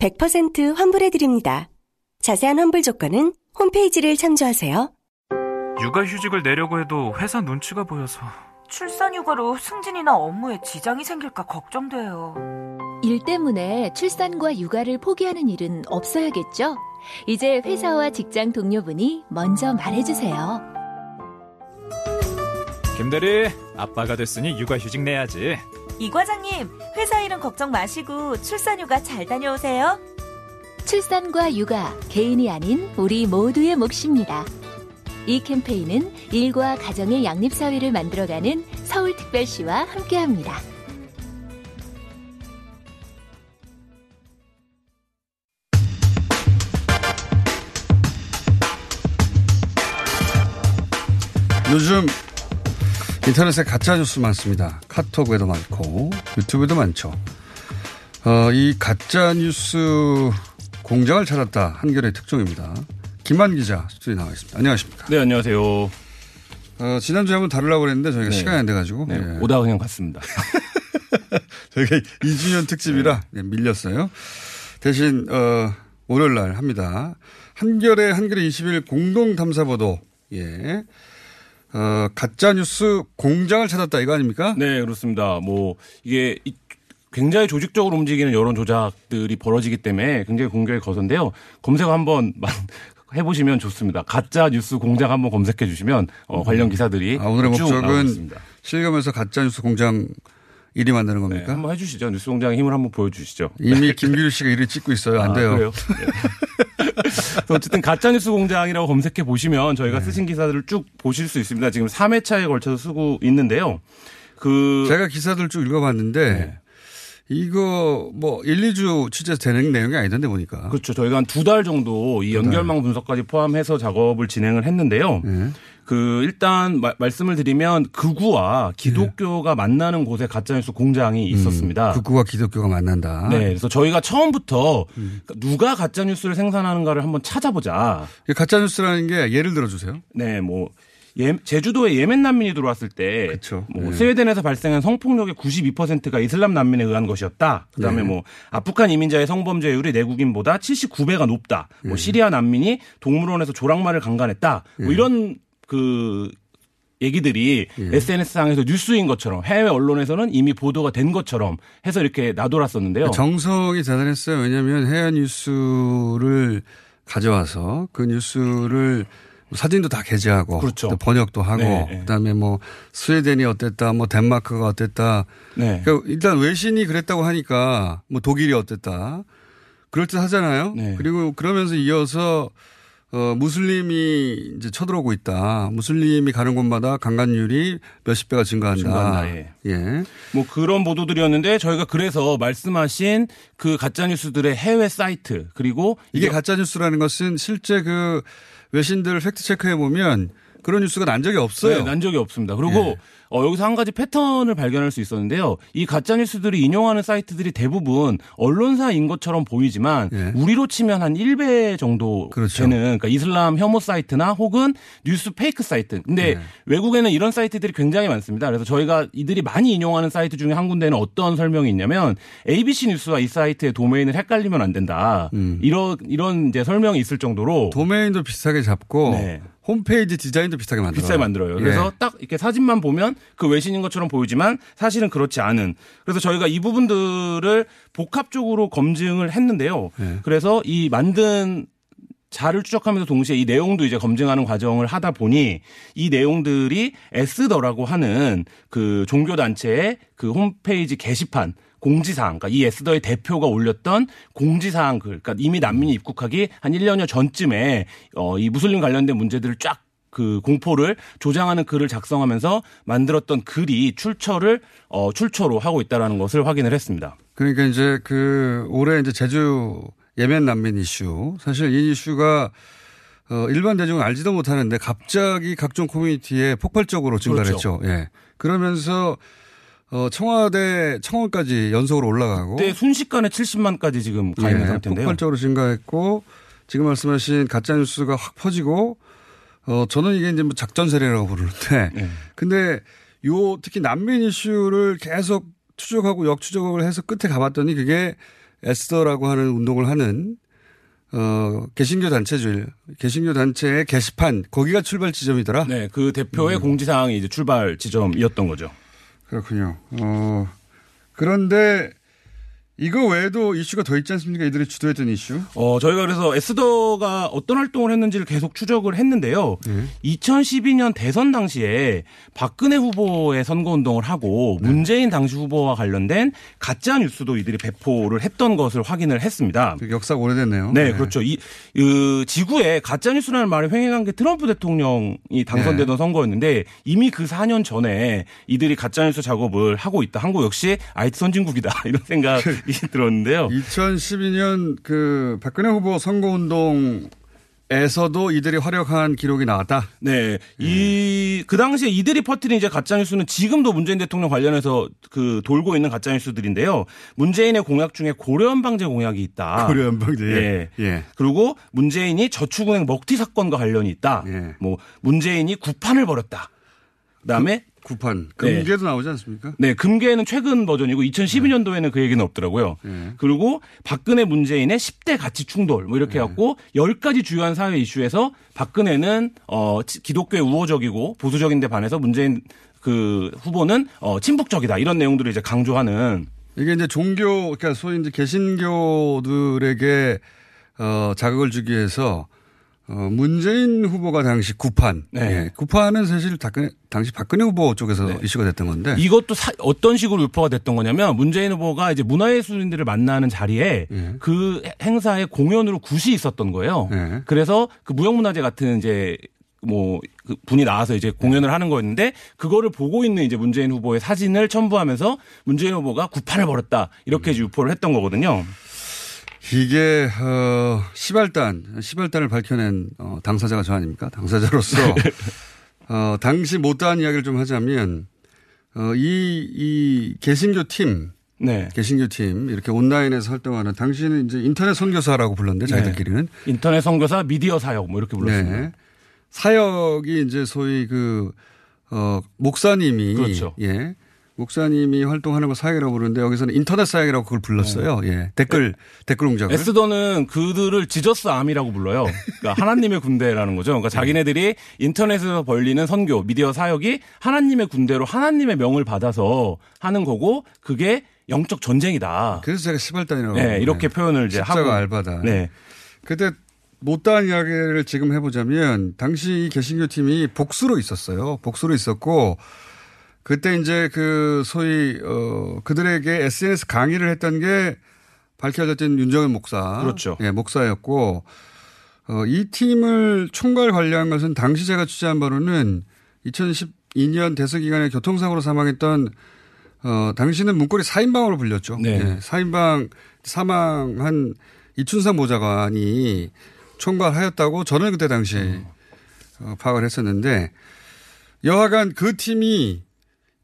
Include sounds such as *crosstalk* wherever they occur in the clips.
100% 환불해드립니다. 자세한 환불 조건은 홈페이지를 참조하세요. 육아휴직을 내려고 해도 회사 눈치가 보여서 출산휴가로 승진이나 업무에 지장이 생길까 걱정돼요. 일 때문에 출산과 육아를 포기하는 일은 없어야겠죠? 이제 회사와 직장 동료분이 먼저 말해주세요. 김대리 아빠가 됐으니 육아휴직 내야지 이 과장님, 회사 일은 걱정 마시고 출산휴가 잘 다녀오세요. 출산과 육아, 개인이 아닌 우리 모두의 몫입니다. 이 캠페인은 일과 가정의 양립사회를 만들어가는 서울특별시와 함께합니다. 요즘 인터넷에 가짜 뉴스 많습니다. 카톡에도 많고 유튜브에도 많죠. 어, 이 가짜 뉴스 공장을 찾았다 한결의 특종입니다. 김한 기자 스튜디오에 나와 있습니다. 안녕하십니까? 네, 안녕하세요. 어, 지난주에 한번 다루려고 그랬는데 저희가 네. 시간이 안 돼가지고 네, 예. 오다가 그냥 갔습니다. *laughs* 저희가 2주년 특집이라 네, 밀렸어요. 대신 어, 월요일 날 합니다. 한결의 한결의 20일 공동 탐사 보도 예. 어, 가짜 뉴스 공장을 찾았다 이거 아닙니까? 네, 그렇습니다. 뭐 이게 이- 굉장히 조직적으로 움직이는 여론 조작들이 벌어지기 때문에 굉장히 공격이 거선데요. 검색 한번 만- *laughs* 해보시면 좋습니다. 가짜 뉴스 공장 한번 검색해 주시면 어, 관련 기사들이 아, 오늘의 쭉 목적은. 실검에서 가짜 뉴스 공장 일이 만드는 네, 겁니까? 한번 해주시죠. 뉴스 공장의 힘을 한번 보여주시죠. 이미 김규리 씨가 일을 찍고 있어요. 안 아, 돼요. 그래요? 네. *laughs* 어쨌든 가짜뉴스 공장이라고 검색해 보시면 저희가 네. 쓰신 기사들을 쭉 보실 수 있습니다. 지금 3회차에 걸쳐서 쓰고 있는데요. 그 제가 기사들 쭉 읽어봤는데 네. 이거 뭐 1, 2주 취재해서 되는 내용이 아니던데 보니까. 그렇죠. 저희가 한 두 달 정도 이 연결망 분석까지 포함해서 작업을 진행을 했는데요. 네. 그 일단 마- 말씀을 드리면 극우와 기독교가 만나는 곳에 가짜뉴스 공장이 있었습니다. 네. 음, 극우와 기독교가 만난다. 네, 그래서 저희가 처음부터 누가 가짜 뉴스를 생산하는가를 한번 찾아보자. 가짜 뉴스라는 게 예를 들어 주세요. 네, 뭐 예, 제주도에 예멘 난민이 들어왔을 때, 그쵸. 뭐 네. 스웨덴에서 발생한 성폭력의 92%가 이슬람 난민에 의한 것이었다. 그다음에 네. 뭐 아프간 이민자의 성범죄율이 내국인보다 79배가 높다. 네. 뭐 시리아 난민이 동물원에서 조랑말을 강간했다. 뭐 이런 그 얘기들이 예. SNS상에서 뉴스인 것처럼 해외 언론에서는 이미 보도가 된 것처럼 해서 이렇게 나돌았었는데요. 정성이 대단했어요. 왜냐하면 해외 뉴스를 가져와서 그 뉴스를 사진도 다 게재하고 그렇죠. 또 번역도 하고 네, 네. 그다음에 뭐 스웨덴이 어땠다 뭐 덴마크가 어땠다 네. 그러니까 일단 외신이 그랬다고 하니까 뭐 독일이 어땠다 그럴 듯 하잖아요. 네. 그리고 그러면서 이어서 어, 무슬림이 이제 쳐들어오고 있다. 무슬림이 가는 곳마다 강간율이 몇십 배가 증가한다. 증가한다, 예. 예. 뭐 그런 보도들이었는데 저희가 그래서 말씀하신 그 가짜 뉴스들의 해외 사이트 그리고 이게 가짜 뉴스라는 것은 실제 그 외신들 팩트 체크해 보면 그런 뉴스가 난 적이 없어요. 네, 난 적이 없습니다. 그리고 예. 어, 여기서 한 가지 패턴을 발견할 수 있었는데요. 이 가짜 뉴스들이 인용하는 사이트들이 대부분 언론사인 것처럼 보이지만 예. 우리로 치면 한 일베 정도 그렇죠. 되는 그러니까 이슬람 혐오 사이트나 혹은 뉴스 페이크 사이트. 근데 예. 외국에는 이런 사이트들이 굉장히 많습니다. 그래서 저희가 이들이 많이 인용하는 사이트 중에 한 군데는 어떤 설명이 있냐면 ABC 뉴스와 이 사이트의 도메인을 헷갈리면 안 된다. 음. 이런 이런 이제 설명이 있을 정도로 도메인도 비슷하게 잡고 네. 홈페이지 디자인도 비슷하게 만들어요. 비슷하게 만들어요. 예. 그래서 딱 이렇게 사진만 보면 그 외신인 것처럼 보이지만 사실은 그렇지 않은. 그래서 저희가 이 부분들을 복합적으로 검증을 했는데요. 예. 그래서 이 만든 자를 추적하면서 동시에 이 내용도 이제 검증하는 과정을 하다 보니 이 내용들이 에스더라고 하는 그 종교단체의 그 홈페이지 게시판 공지사항, 그러니까 이 에스더의 대표가 올렸던 공지사항 글, 그러니까 이미 난민이 입국하기 한 1년여 전쯤에 어, 이 무슬림 관련된 문제들을 쫙 그 공포를 조장하는 글을 작성하면서 만들었던 글이 출처를 어 출처로 하고 있다라는 것을 확인을 했습니다. 그러니까 이제 그 올해 이제 제주 예멘 난민 이슈. 사실 이 이슈가 어, 일반 대중은 알지도 못하는데 갑자기 각종 커뮤니티에 폭발적으로 증가했죠. 그렇죠. 예. 그러면서 어, 청와대 청원까지 연속으로 올라가고 그때 순식간에 70만까지 지금 가 있는 예, 상태인데요. 폭발적으로 증가했고 지금 말씀하신 가짜 뉴스가 확 퍼지고 어 저는 이게 이제 뭐 작전 세례라고 부르는데 네. 근데 요 특히 난민 이슈를 계속 추적하고 역추적을 해서 끝에 가봤더니 그게 에스더라고 하는 운동을 하는 어 개신교 단체죠. 개신교 단체의 게시판 거기가 출발 지점이더라. 네, 그 음. 대표의 공지 사항이 이제 출발 지점이었던 거죠. 그렇군요. 어 그런데 이거 외에도 이슈가 더 있지 않습니까? 이들이 주도했던 이슈. 어, 저희가 그래서 에스더가 어떤 활동을 했는지를 계속 추적을 했는데요. 네. 2012년 대선 당시에 박근혜 후보의 선거운동을 하고 네. 문재인 당시 후보와 관련된 가짜 뉴스도 이들이 배포를 했던 것을 확인을 했습니다. 그 역사가 오래됐네요. 네, 그렇죠. 이, 그 지구에 가짜 뉴스라는 말을 횡행한 게 트럼프 대통령이 당선되던 선거였는데 이미 그 4년 전에 이들이 가짜 뉴스 작업을 하고 있다. 한국 역시 IT 선진국이다. *laughs* 이런 생각이 *laughs* *laughs* 들었는데요. 2012년 그 박근혜 후보 선거운동 에서도 이들이 활약한 기록이 나왔다. 네. 이, 그 당시에 이들이 퍼뜨린 이제 가짜 뉴스는 지금도 문재인 대통령 관련해서 그 돌고 있는 가짜 뉴스들인데요. 문재인의 공약 중에 고려한 방제 공약이 있다. 고려연방제. 예. 예. 그리고 문재인이 저축은행 먹튀 사건과 관련이 있다. 예. 뭐 문재인이 구판을 벌였다. 그다음에 구판. 금계도 나오지 않습니까? 네, 금계는 최근 버전이고 2012년도에는 그 얘기는 없더라고요. 예. 그리고 박근혜 문재인의 10대 가치 충돌 뭐 이렇게 해갖고 10가지 주요한 사회 이슈에서 박근혜는 어 치- 기독교에 우호적이고 보수적인데 반해서 문재인 그 후보는 어 친북적이다 이런 내용들을 이제 강조하는 이게 이제 종교, 그러니까 소위 이제 개신교들에게 어, 자극을 주기 위해서 어, 문재인 후보가 당시 구판. 네. 예. 구판은 사실 박근혜, 당시 박근혜 후보 쪽에서 네. 이슈가 됐던 건데. 이것도 사- 어떤 식으로 유포가 됐던 거냐면 문재인 후보가 이제 문화예술인들을 만나는 자리에 예. 그 행사에 공연으로 굿이 있었던 거예요. 예. 그래서 그 무형문화재 같은 이제 뭐 그 분이 나와서 이제 공연을 하는 거였는데 그거를 보고 있는 이제 문재인 후보의 사진을 첨부하면서 문재인 후보가 구판을 벌였다 이렇게 음. 유포를 했던 거거든요. 이게 어 시발단 시발단을 밝혀낸 어, 당사자가 저 아닙니까? 당사자로서 *laughs* 어 당시 못다한 이야기를 좀 하자면 어 이이 이 개신교 팀 네. 개신교 팀 이렇게 온라인에서 활동하는 당시는 이제 인터넷 선교사라고 불렀는데 자기들끼리는 인터넷 선교사 미디어 사역 뭐 이렇게 불렀습니다. 네. 사역이 이제 소위 그, 어, 목사님이. 그렇죠. 예. 목사님이 활동하는 걸 사역이라고 부르는데 여기서는 인터넷 사역이라고 그걸 불렀어요. 예. 댓글, 댓글 공작을. 에스더는 그들을 지저스 암이라고 불러요. 그러니까 *laughs* 하나님의 군대라는 거죠. 그러니까 자기네들이 인터넷에서 벌리는 선교, 미디어 사역이 하나님의 군대로 하나님의 명을 받아서 하는 거고 그게 영적 전쟁이다. 그래서 제가 시발단이라고. 네, 이렇게 표현을 이제 하고. 알바다. 네. 그때 못다한 이야기를 지금 해보자면 당시 이 개신교 팀이 복수로 있었어요. 복수로 있었고 그때 이제 그 소위 어 그들에게 SNS 강의를 했던 게 밝혀졌던 윤정현 목사. 그렇죠. 예, 목사였고 어 이 팀을 총괄 관리한 것은 당시 제가 취재한 바로는 2012년 대선 기간에 교통사고로 사망했던 어 당시는 문고리 4인방으로 불렸죠. 네. 예, 4인방 사망한 이춘상 보좌관이 총괄하였다고 저는 그때 당시에 어, 파악을 했었는데 여하간 그 팀이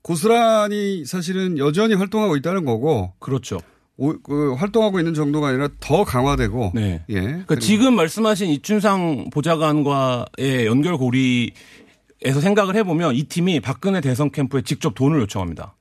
고스란히 사실은 여전히 활동하고 있다는 거고 그렇죠. 오- 그 활동하고 있는 정도가 아니라 더 강화되고 네. 예. 그러니까 지금 말씀하신 이춘상 보좌관과의 연결고리에서 생각을 해보면 이 팀이 박근혜 대선 캠프에 직접 돈을 요청합니다.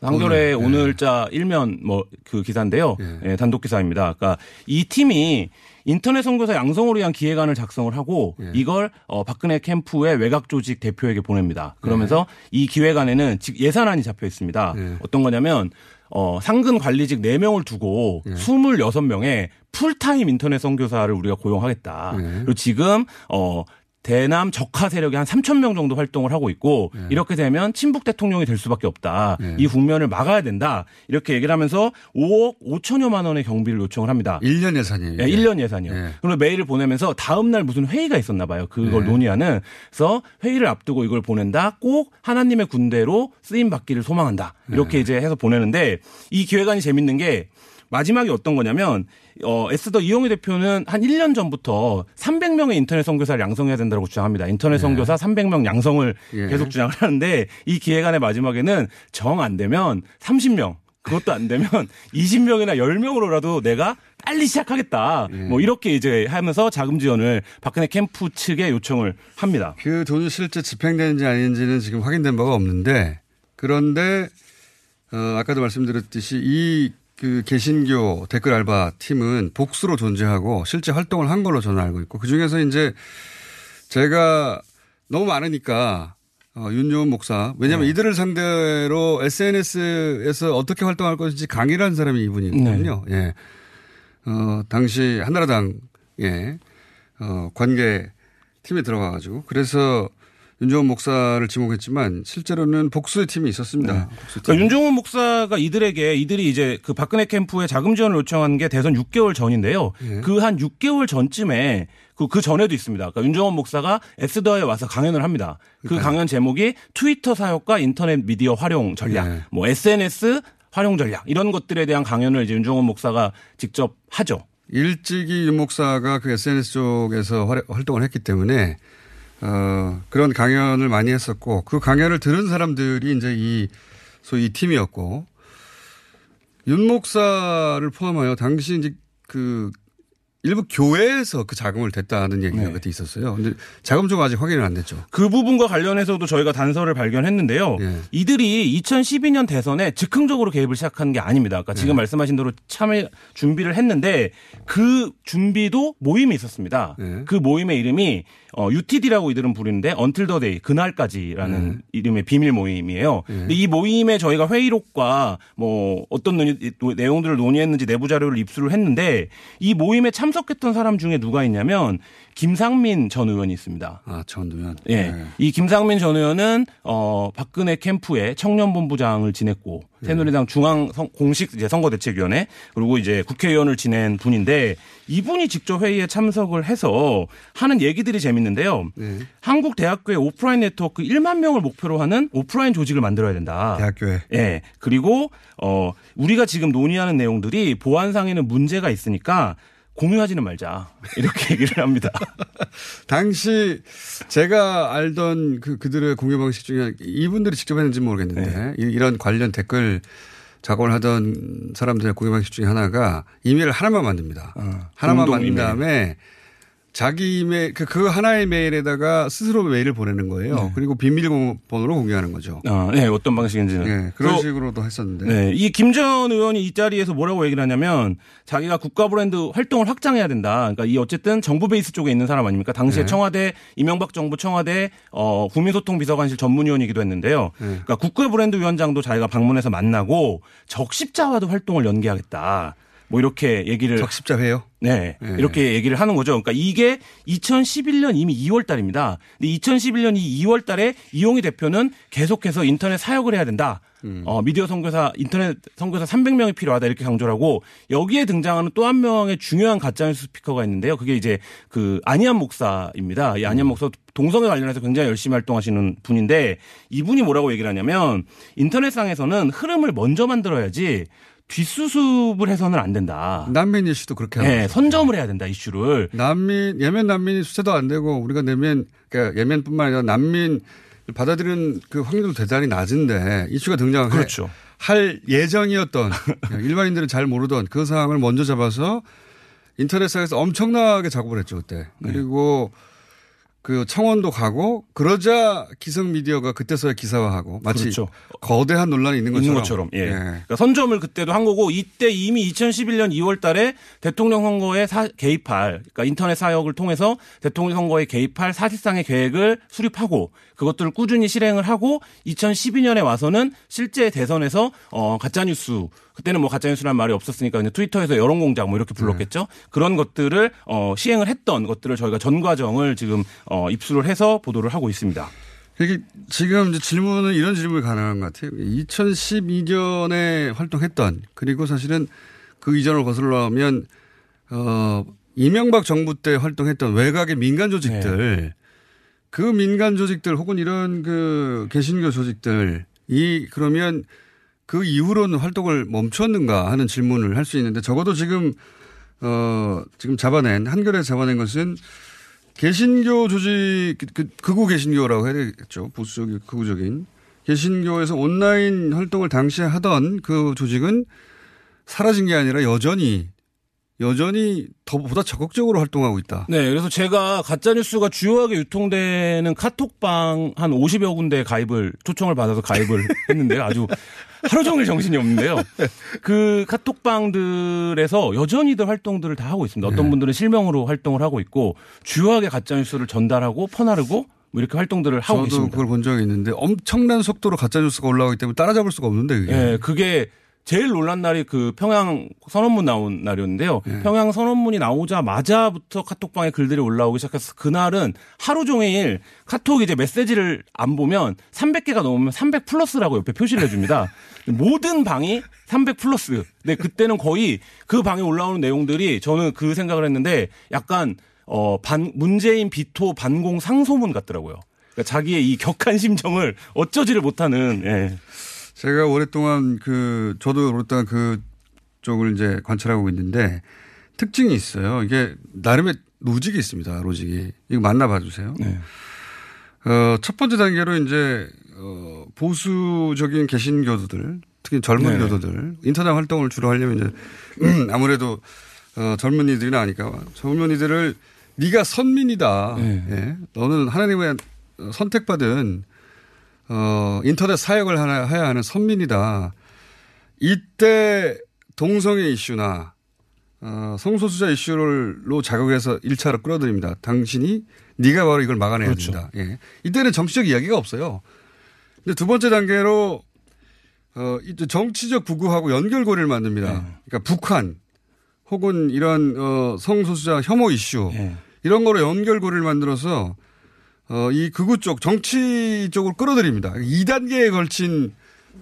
한겨레 돈을, 예. 오늘자 일면 뭐 그 기사인데요. 예. 예, 단독 기사입니다. 그러니까 이 팀이 인터넷 선교사 양성을 위한 기획안을 작성을 하고 예. 이걸 어 박근혜 캠프의 외곽 조직 대표에게 보냅니다. 그러면서 이 기획안에는 즉 예산안이 잡혀 있습니다. 예. 어떤 거냐면 어 상근 관리직 4명을 두고 예. 26명의 풀타임 인터넷 선교사를 우리가 고용하겠다. 예. 그리고 지금 어 대남 적화 세력이 한 3천 명 정도 활동을 하고 있고 이렇게 되면 친북 대통령이 될 수밖에 없다. 예. 이 국면을 막아야 된다. 이렇게 얘기를 하면서 5억 5천여만 원의 경비를 요청을 합니다. 1년 예산이에요. 예, 1년 예산이요. 예. 그리고 메일을 보내면서 다음 날 무슨 회의가 있었나 봐요. 그걸 네. 논의하는. 그래서 회의를 앞두고 이걸 보낸다. 꼭 하나님의 군대로 쓰임 받기를 소망한다. 네. 이렇게 이제 해서 보내는데 이 기획안이 재밌는 게 마지막이 어떤 거냐면 어 에스더 이용희 대표는 한 1년 전부터 300명의 인터넷 선교사를 양성해야 된다고 주장합니다. 인터넷 선교사 300명 양성을 예. 계속 주장을 하는데 이 기획안의 마지막에는 정 안 되면 30명 그것도 안 되면 *laughs* 20명이나 10명으로라도 내가 빨리 시작하겠다. 예. 뭐 이렇게 이제 하면서 자금 지원을 박근혜 캠프 측에 요청을 합니다. 그 돈이 실제 집행되는지 아닌지는 지금 확인된 바가 없는데 그런데 어, 아까도 말씀드렸듯이 이 그 개신교 댓글 알바 팀은 복수로 존재하고 실제 활동을 한 걸로 저는 알고 있고 그 중에서 이제 제가 너무 많으니까 어, 윤여원 목사 왜냐하면 이들을 상대로 SNS에서 어떻게 활동할 것인지 강의를 한 사람이 이분이거든요. 예. 어, 당시 한나라당에 어, 관계 팀에 들어가 가지고 그래서 윤정원 목사를 지목했지만 실제로는 복수의 팀이 있었습니다. 복수 팀. 그러니까 윤종훈 목사가 이들에게 이들이 이제 그 박근혜 캠프에 자금 지원을 요청한 게 대선 6개월 전인데요. 예. 그한 6개월 전쯤에 그, 그 전에도 있습니다. 그러니까 윤종원 목사가 에스더에 와서 강연을 합니다. 그 강연 제목이 트위터 사역과 인터넷 미디어 활용 전략, 네. 뭐 SNS 활용 전략 이런 것들에 대한 강연을 이제 윤종원 목사가 직접 하죠. 일찍이 윤 목사가 그 SNS 쪽에서 활- 활동을 했기 때문에 어, 그런 강연을 많이 했었고 그 강연을 들은 사람들이 이제 이 소위 이 팀이었고 윤 목사를 포함하여 당시 이제 그 일부 교회에서 그 자금을 댔다는 얘기가 네. 그때 있었어요. 근데 자금 좀 아직 확인은 안 됐죠. 그 부분과 관련해서도 저희가 단서를 발견했는데요. 예. 이들이 2012년 대선에 즉흥적으로 개입을 시작한 게 아닙니다. 그러니까 지금 말씀하신 대로 참여 준비를 했는데 그 준비도 모임이 있었습니다. 예. 그 모임의 이름이 어, UTD라고 이들은 부르는데 Until the Day 그날까지라는 이름의 비밀 모임이에요. 근데 이 모임에 저희가 회의록과 뭐 어떤 논의- 내용들을 논의했는지 내부 자료를 입수를 했는데 이 모임에 참석했던 사람 중에 누가 있냐면 김상민 전 의원이 있습니다. 아, 전두현. 예. 네. 이 김상민 전 의원은 어 박근혜 캠프의 청년 본부장을 지냈고 새누리당 중앙 선- 공식 이제 선거대책위원회 그리고 이제 국회의원을 지낸 분인데 이분이 직접 회의에 참석을 해서 하는 얘기들이 재밌는 데요. 네. 한국 대학교의 오프라인 네트워크 1만 명을 목표로 하는 오프라인 조직을 만들어야 된다. 대학교에. 예. 그리고 어 우리가 지금 논의하는 내용들이 보안상에는 문제가 있으니까 공유하지는 말자. 이렇게 *laughs* 얘기를 합니다. *laughs* 당시 제가 알던 그 그들의 공유 방식 중에 이분들이 직접 했는지 모르겠는데 이- 이런 관련 댓글 작업을 하던 사람들의 공유 방식 중에 하나가 이메일 하나만 만듭니다. 하나만 공동 만든. 다음에 자기 이메일 그, 그 하나의 메일에다가 스스로 메일을 보내는 거예요. 그리고 비밀번호로 공유하는 거죠. 어, 네, 어떤 방식인지는. 예, 그런 그래서 식으로도 했었는데. 네, 이 김전 의원이 이 자리에서 뭐라고 얘기를 하냐면 자기가 국가 브랜드 활동을 확장해야 된다. 그러니까 이 어쨌든 정부 베이스 쪽에 있는 사람 아닙니까? 당시에 네. 청와대 이명박 정부 청와대 어 국민소통 비서관실 전문위원이기도 했는데요. 네. 그러니까 국가 브랜드 위원장도 자기가 방문해서 만나고 적십자와도 활동을 연계하겠다. 뭐 이렇게 얘기를 적십자회요. 네, 네. 이렇게 얘기를 하는 거죠. 그러니까 이게 2011년 이미 2월 달입니다. 근데 2011년 이 2월 달에 이용희 대표는 계속해서 인터넷 사역을 해야 된다. 어, 미디어 선교사, 인터넷 선교사 300명이 필요하다. 이렇게 강조를 하고 여기에 등장하는 또 한 명의 중요한 가짜뉴스 스피커가 있는데요. 그게 이제 그 안희안 목사입니다. 이 안희안 목사 동성애 관련해서 굉장히 열심히 활동하시는 분인데 이분이 뭐라고 얘기를 하냐면 인터넷상에서는 흐름을 먼저 만들어야지 뒷수습을 해서는 안 된다. 난민 이슈도 그렇게 하고. 네, 선점을 해야 된다 이슈를. 난민 예멘 난민이 수세도 안 되고 우리가 내면 그러니까 예멘뿐만 아니라 난민 받아들이는 그 확률도 대단히 낮은데 이슈가 등장할 그렇죠. 할 예정이었던 일반인들은 잘 모르던 그 상황을 먼저 잡아서 인터넷상에서 엄청나게 작업을 했죠 그때 네. 그리고 그 청원도 가고 그러자 기성 미디어가 그때서야 기사화하고 마치 그렇죠. 거대한 논란이 있는 것처럼 있는 것처럼. 예. 그러니까 선점을 그때도 한 거고 이때 이미 2011년 2월 달에 대통령 선거에 사- 개입할 그러니까 인터넷 사역을 통해서 대통령 선거에 개입할 사실상의 계획을 수립하고 그것들을 꾸준히 실행을 하고 2012년에 와서는 실제 대선에서 어 가짜 뉴스 그때는 뭐 가짜 뉴스라는 말이 없었으니까 그냥 트위터에서 여론 공작 뭐 이렇게 불렀겠죠. 그런 것들을 어 시행을 했던 것들을 저희가 전 과정을 지금 어 입수를 해서 보도를 하고 있습니다. 이게 지금 질문은 이런 질문이 가능한 것 같아요. 2012년에 활동했던 그리고 사실은 그 이전을 거슬러면 어 이명박 정부 때 활동했던 외곽의 민간 조직들 그 민간 조직들 혹은 이런 그 개신교 조직들 이 그러면 그 이후로는 활동을 멈췄는가 하는 질문을 할 수 있는데 적어도 지금 어 지금 잡아낸 한겨레 잡아낸 것은 개신교 조직 그 극우 개신교라고 해야 되겠죠. 보수적인 극우적인. 개신교에서 온라인 활동을 당시에 하던 그 조직은 사라진 게 아니라 여전히 여전히 더 보다 적극적으로 활동하고 있다. 네, 그래서 제가 가짜 뉴스가 주요하게 유통되는 카톡방 한 50여 군데 가입을 초청을 받아서 가입을 *laughs* 했는데요. 아주 하루 종일 정신이 없는데요. 그 카톡방들에서 여전히들 활동들을 다 하고 있습니다. 어떤 네. 분들은 실명으로 활동을 하고 있고 주요하게 가짜 뉴스를 전달하고 퍼나르고 뭐 이렇게 활동들을 하고 저도 계십니다. 그걸 본 적이 있는데 엄청난 속도로 가짜 뉴스가 올라오기 때문에 따라잡을 수가 없는데 그게. 예, 그게 제일 놀란 날이 그 평양 선언문 나온 날이었는데요. 네. 평양 선언문이 나오자마자부터 카톡방에 글들이 올라오기 시작해서 그날은 하루 종일 카톡 이제 메시지를 안 보면 300개가 넘으면 300 플러스라고 옆에 표시를 해줍니다. *laughs* 모든 방이 300 플러스. 근데 그때는 거의 그 방에 올라오는 내용들이 저는 그 생각을 했는데 약간 어, 반, 문재인 비토 반공 상소문 같더라고요. 그러니까 자기의 이 격한 심정을 어쩌지를 못하는, 예. 제가 오랫동안 그 저도 오랫동안 그 쪽을 이제 관찰하고 있는데 특징이 있어요. 이게 나름의 로직이 있습니다. 로직이 이거 만나봐 주세요. 네. 어, 첫 번째 단계로 이제 어, 보수적인 개신교도들 특히 젊은 네네. 교도들 인터넷 활동을 주로 하려면 이제 음, 아무래도 어, 젊은이들이 나니까 젊은이들을 네가 선민이다. 네. 예. 너는 하나님의 선택받은 어, 인터넷 사역을 하나 해야 하는 선민이다. 이때 동성애 이슈나 어, 성소수자 이슈를로 자극해서 1차로 끌어들입니다. 당신이 네가 바로 이걸 막아내야 그렇죠. 된다. 예. 이때는 정치적 이야기가 없어요. 근데 두 번째 단계로 어, 이제 정치적 구구하고 연결고리를 만듭니다. 네. 그러니까 북한 혹은 이런 어, 성소수자 혐오 이슈 예. 이런 거로 연결고리를 만들어서 어, 이 극우 쪽 정치 쪽을 끌어들입니다. 2단계에 걸친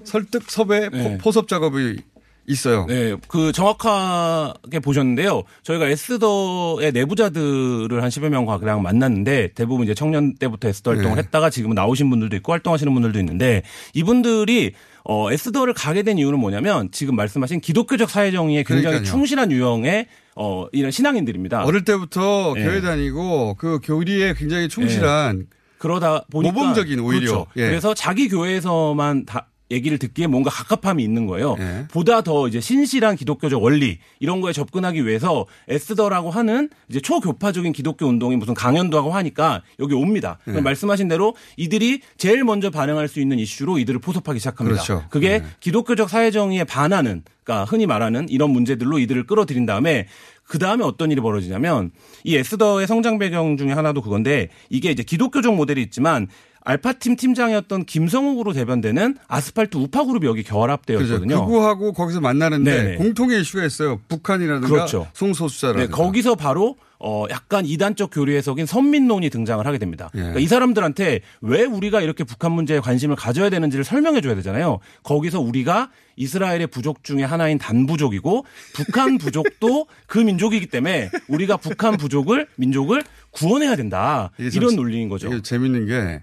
설득 섭외 네. 포, 섭 작업이 있어요. 네, 그 정확하게 보셨는데요. 저희가 에스더의 내부자들을 한 10여 명 가량 만났는데 대부분 이제 청년 때부터 에스더 활동을 네. 했다가 지금은 나오신 분들도 있고 활동하시는 분들도 있는데 이분들이 어, 에스더를 가게 된 이유는 뭐냐면 지금 말씀하신 기독교적 사회정의에 굉장히 그러니까요. 충실한 유형의 어, 이런 신앙인들입니다. 어릴 때부터 예. 교회 다니고 그 교리에 굉장히 충실한 그러다 보니까 모범적인 오히려. 그렇죠. 예. 그래서 자기 교회에서만 다 얘기를 듣기에 뭔가 갑갑함이 있는 거예요. 예. 보다 더 이제 신실한 기독교적 원리 이런 거에 접근하기 위해서 에스더라고 하는 이제 초교파적인 기독교 운동이 무슨 강연도 하고 하니까 여기 옵니다. 예. 그럼 말씀하신 대로 이들이 제일 먼저 반응할 수 있는 이슈로 이들을 포섭하기 시작합니다. 그렇죠. 게 예. 기독교적 사회 정의에 반하는 그러니까 흔히 말하는 이런 문제들로 이들을 끌어들인 다음에 그 다음에 어떤 일이 벌어지냐면 이 에스더의 성장 배경 중에 하나도 그건데 이게 이제 기독교적 모델이 있지만 알파팀 팀장이었던 김성욱으로 대변되는 아스팔트 우파 그룹이 여기. 결합되었거든요. 극우하고 거기서 만나는데 네네. 공통의 이슈가 있어요. 북한이라든가 그렇죠. 성소수자라든가. 네, 거기서 바로 어 약간 이단적 교리 해석인 선민론이 등장을 하게 됩니다. 예. 그러니까 이 사람들한테 왜 우리가 이렇게 북한 문제에 관심을 가져야 되는지를 설명해 줘야 되잖아요. 거기서 우리가 이스라엘의 부족 중에 하나인 단부족이고 북한 부족도 *laughs* 그 민족이기 때문에 우리가 북한 부족을 민족을 구원해야 된다. 이런 논리인 거죠. 재밌는 게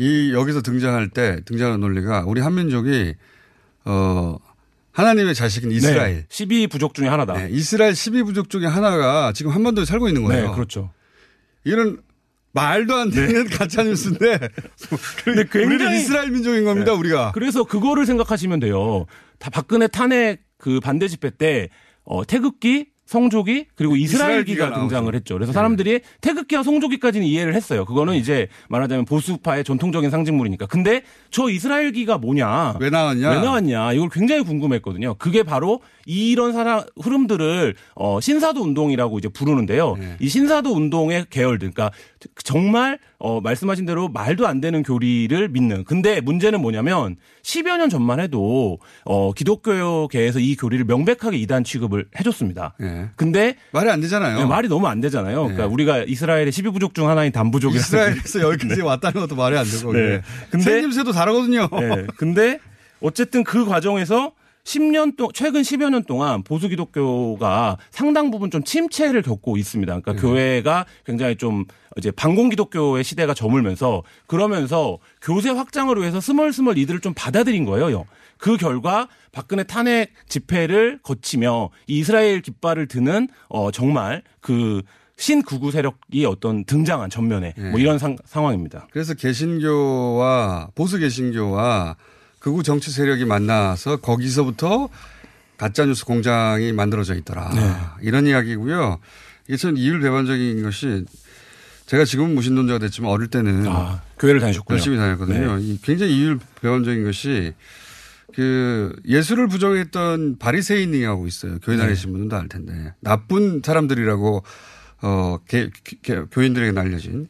이 여기서 등장할 때 등장하는 논리가 우리 한민족이 어 하나님의 자식인 이스라엘. 네, 12 부족 중에 하나다. 네, 이스라엘 12 부족 중에 하나가 지금 한반도에 살고 있는 거예요. 네, 그렇죠. 이런 말도 안 되는 가짜 뉴스인데 *laughs* 근데 우리는 굉장히- 이스라엘 민족인 겁니다, 네. 우리가. 그래서 그거를 생각하시면 돼요. 다 박근혜 탄핵 그 반대 집회 때 어, 태극기, 성조기 그리고 이스라엘기가 이스라엘기가 등장을 나오죠. 했죠. 그래서 사람들이 태극기와 성조기까지는 이해를 했어요. 그거는 이제 말하자면 보수파의 전통적인 상징물이니까. 근데 저 이스라엘기가 뭐냐? 왜 나왔냐? 왜 나왔냐? 이걸 굉장히 궁금했거든요. 그게 바로 이런 사람 흐름들을 어 신사도 운동이라고 이제 부르는데요. 네. 이 신사도 운동의 계열들, 그러니까 정말 어 말씀하신 대로 말도 안 되는 교리를 믿는. 근데 문제는 뭐냐면 10여 년 전만 해도 어 기독교계에서 이 교리를 명백하게 이단 취급을 해줬습니다. 예. 근데 말이 안 되잖아요. 네, 말이 너무 안 되잖아요. 그러니까 네. 우리가 이스라엘의 12부족 중 하나인 단부족이라는 이스라엘에서 여기까지 왔다는 것도 말이 안 되고. 네. 네. 근데- 생김새도 다르거든요. 네. 근데 어쨌든 그 과정에서 10년 동 최근 10여 년 동안 보수 기독교가 상당 부분 좀 침체를 겪고 있습니다. 그러니까 교회가 굉장히 좀 이제 반공 기독교의 시대가 저물면서 그러면서 교세 확장을 위해서 스멀스멀 이들을 좀 받아들인 거예요. 그 결과 박근혜 탄핵 집회를 거치며 이 이스라엘 깃발을 드는 어 정말 그 신구구 세력이 어떤 등장한 전면에 뭐 이런 상, 상황입니다. 그래서 개신교와 보수 개신교와 극우 정치 세력이 만나서 거기서부터 가짜뉴스 공장이 만들어져 있더라. 네. 이런 이야기고요. 이게 참 이율배반적인 것이 제가 지금은 무신론자가 됐지만 어릴 때는 아, 교회를 다니셨군요. 열심히 다녔거든요. 이 굉장히 이율배반적인 것이 그 예수를 부정했던 바리새인이라고 있어요. 교회 다니신 분들도 알 텐데 나쁜 사람들이라고 어 개, 개, 교인들에게 날려진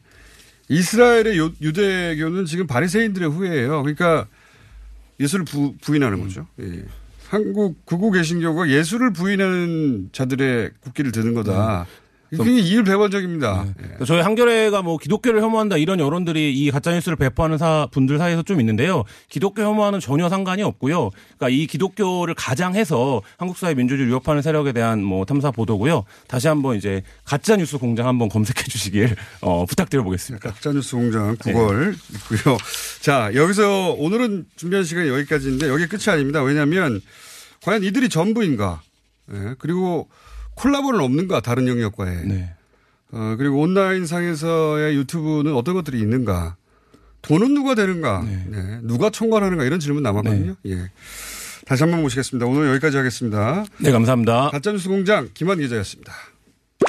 이스라엘의 요- 유대교는 지금 바리새인들의 후예예요. 그러니까 예수를 부, 부인하는 거죠. 예. 한국 극우 개신교가 예수를 부인하는 자들의 국기를 드는 거다. 굉장히 이율배반적입니다. 예. 저희 한겨레가 뭐 기독교를 혐오한다 이런 여론들이 이 가짜뉴스를 배포하는 사, 분들 사이에서 좀 있는데요. 기독교 혐오와는 전혀 상관이 없고요. 그러니까 이 기독교를 가장해서 한국 사회 민주주의를 위협하는 세력에 대한 뭐 탐사 보도고요. 다시 한번 이제 가짜뉴스 공장 한번 검색해 주시길 어, 부탁드려 보겠습니다. 가짜뉴스 공장 9월 있고요. 자, 여기서 오늘은 준비한 시간이 여기까지인데 여기 끝이 아닙니다. 왜냐하면 과연 이들이 전부인가? 예, 그리고 콜라보는 없는가? 다른 영역과의. 네. 어, 그리고 온라인 상에서의 유튜브는 어떤 것들이 있는가? 돈은 누가 되는가? 네. 누가 총괄하는가? 이런 질문 남았거든요. 예. 다시 한번 모시겠습니다. 오늘 여기까지 하겠습니다. 네, 감사합니다. 가짜뉴스 공장 김한 기자였습니다.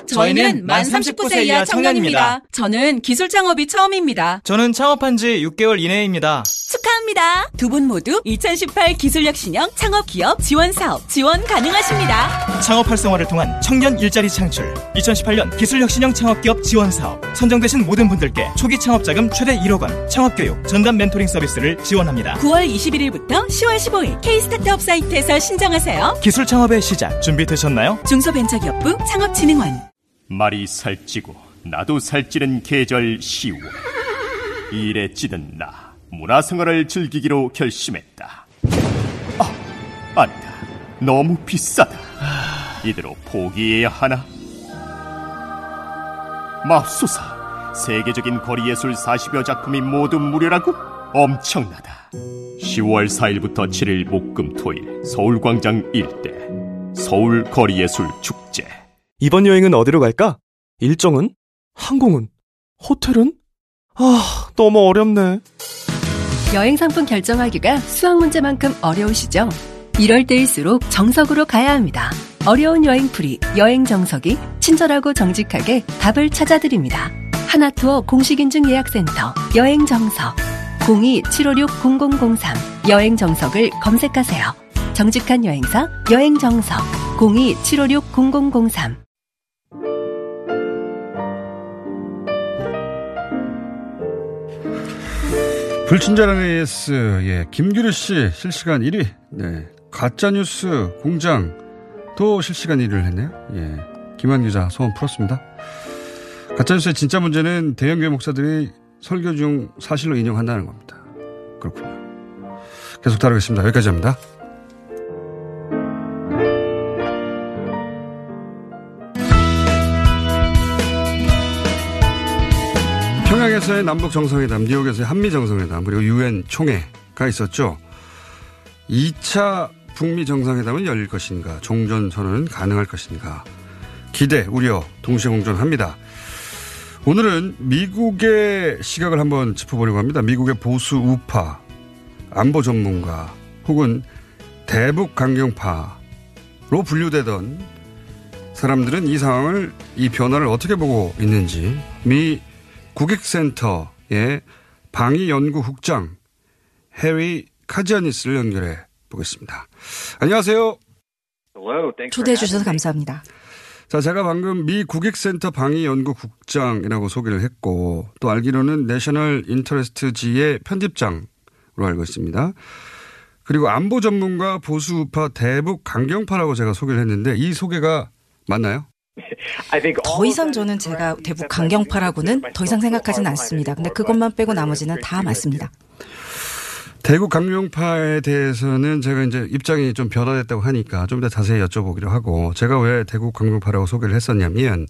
저희는 만 39세 이하 청년입니다. 저는 기술 창업이 처음입니다. 저는 창업한 지 6개월 이내입니다. 축하합니다. 두 분 모두 2018 기술력 신형 창업 기업 지원 사업 지원 가능하십니다. 창업 활성화를 통한 청년 일자리 창출. 2018년 기술혁신형 창업 기업 지원 사업. 선정되신 모든 분들께 초기 창업 자금 최대 1억 원, 창업 교육, 전담 멘토링 서비스를 지원합니다. 9월 21일부터 10월 15일 K-스타트업 사이트에서 신청하세요. 기술 창업의 시작 준비되셨나요? 중소벤처기업부 창업진흥원. 말이 살찌고 나도 살찌는 계절 10월 일에 찌든 나 문화생활을 즐기기로 결심했다 아 아니다 너무 비싸다 이대로 포기해야 하나 맙소사 세계적인 거리예술 40여 작품이 모두 무료라고 엄청나다 10월 4일부터 7일 목금토일 서울광장 일대 서울 거리예술 축제 이번 여행은 어디로 갈까? 일정은? 항공은? 호텔은? 아, 너무 어렵네. 여행 상품 결정하기가 수학 문제만큼 어려우시죠? 이럴 때일수록 정석으로 가야 합니다. 어려운 여행풀이 여행 정석이 친절하고 정직하게 답을 찾아드립니다. 하나투어 공식인증 예약센터 여행 정석 02-756-0003 여행 정석을 검색하세요. 정직한 여행사 여행 정석 02-756-0003 불친절한 AS, 예, 김규리 씨 실시간 1위. 네. 가짜뉴스 공장 또 실시간 1위를 했네요. 예. 김한 기자 소원 풀었습니다. 가짜뉴스의 진짜 문제는 대형교회 목사들이 설교 중 사실로 인용한다는 겁니다. 그렇군요. 계속 다루겠습니다. 여기까지 합니다. 평양에서의 남북 정상회담, 뉴욕에서의 한미 정상회담, 그리고 유엔 총회가 있었죠. 2차 북미 정상회담은 열릴 것인가, 종전 선언은 가능할 것인가, 기대, 우려 동시에 공존합니다. 오늘은 미국의 시각을 한번 짚어보려고 합니다. 미국의 보수 우파, 안보 전문가, 혹은 대북 강경파로 분류되던 사람들은 이 상황을, 이 변화를 어떻게 보고 있는지, 미 국익센터의 방위연구국장 해리 카지아니스를 연결해 보겠습니다. 안녕하세요. 초대해 주셔서 감사합니다. 자, 제가 방금 미 국익센터 방위연구국장이라고 소개를 했고 또 알기로는 내셔널 인터레스트지의 편집장으로 알고 있습니다. 그리고 안보 전문가 보수 우파 대북 강경파라고 제가 소개를 했는데 이 소개가 맞나요? 더 이상 저는 제가 대북 강경파라고는 더 이상 생각하진 않습니다. 근데 그것만 빼고 나머지는 다 맞습니다. 대구 강용파에 대해서는 제가 이제 입장이 좀 변화됐다고 하니까 좀 더 자세히 여쭤보기로 하고 제가 왜 대구 강용파라고 소개를 했었냐면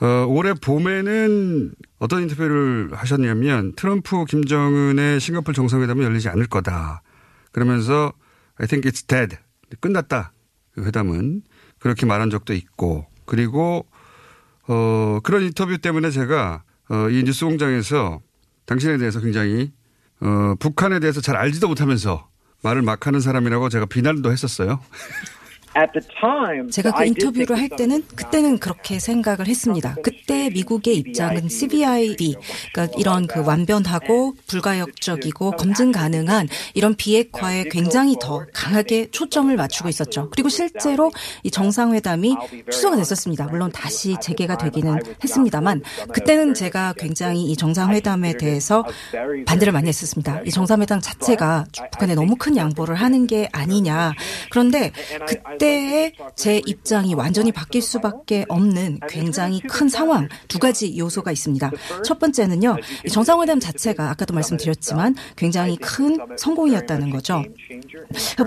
어, 올해 봄에는 어떤 인터뷰를 하셨냐면 트럼프 김정은의 싱가폴 정상회담은 열리지 않을 거다. 그러면서 I think it's dead. 끝났다. 그 회담은. 그렇게 말한 적도 있고 그리고 어, 그런 인터뷰 때문에 제가 어, 이 뉴스 공장에서 당신에 대해서 굉장히 어, 북한에 대해서 잘 알지도 못하면서 말을 막 하는 사람이라고 제가 비난도 했었어요. *laughs* 제가 그 인터뷰를 할 때는 그때는 그렇게 생각을 했습니다. 그때 미국의 입장은 CBID, 그러니까 이런 그 완변하고 불가역적이고 검증 가능한 이런 비핵화에 굉장히 더 강하게 초점을 맞추고 있었죠. 그리고 실제로 이 정상회담이 취소가 됐었습니다. 물론 다시 재개가 되기는 했습니다만 그때는 제가 굉장히 이 정상회담에 대해서 반대를 많이 했었습니다. 이 정상회담 자체가 북한에 너무 큰 양보를 하는 게 아니냐. 그런데 그때 그때의 제 입장이 완전히 바뀔 수밖에 없는 굉장히 큰 상황 두 가지 요소가 있습니다. 첫 번째는요. 정상회담 자체가 아까도 말씀드렸지만 굉장히 큰 성공이었다는 거죠.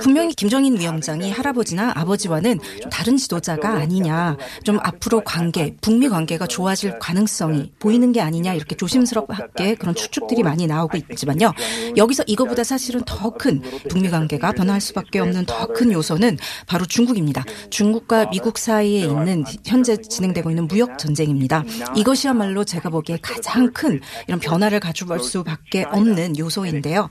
분명히 김정인 위원장이 할아버지나 아버지와는 좀 다른 지도자가 아니냐. 좀 앞으로 관계, 북미 관계가 좋아질 가능성이 보이는 게 아니냐 이렇게 조심스럽게 그런 추측들이 많이 나오고 있지만요. 여기서 이거보다 사실은 더 큰 북미 관계가 변화할 수밖에 없는 더 큰 요소는 바로 중국 중국입니다. 중국과 미국 사이에 있는 현재 진행되고 있는 무역 전쟁입니다. 이것이야말로 제가 보기에 가장 큰 이런 변화를 가져올 수밖에 없는 요소인데요.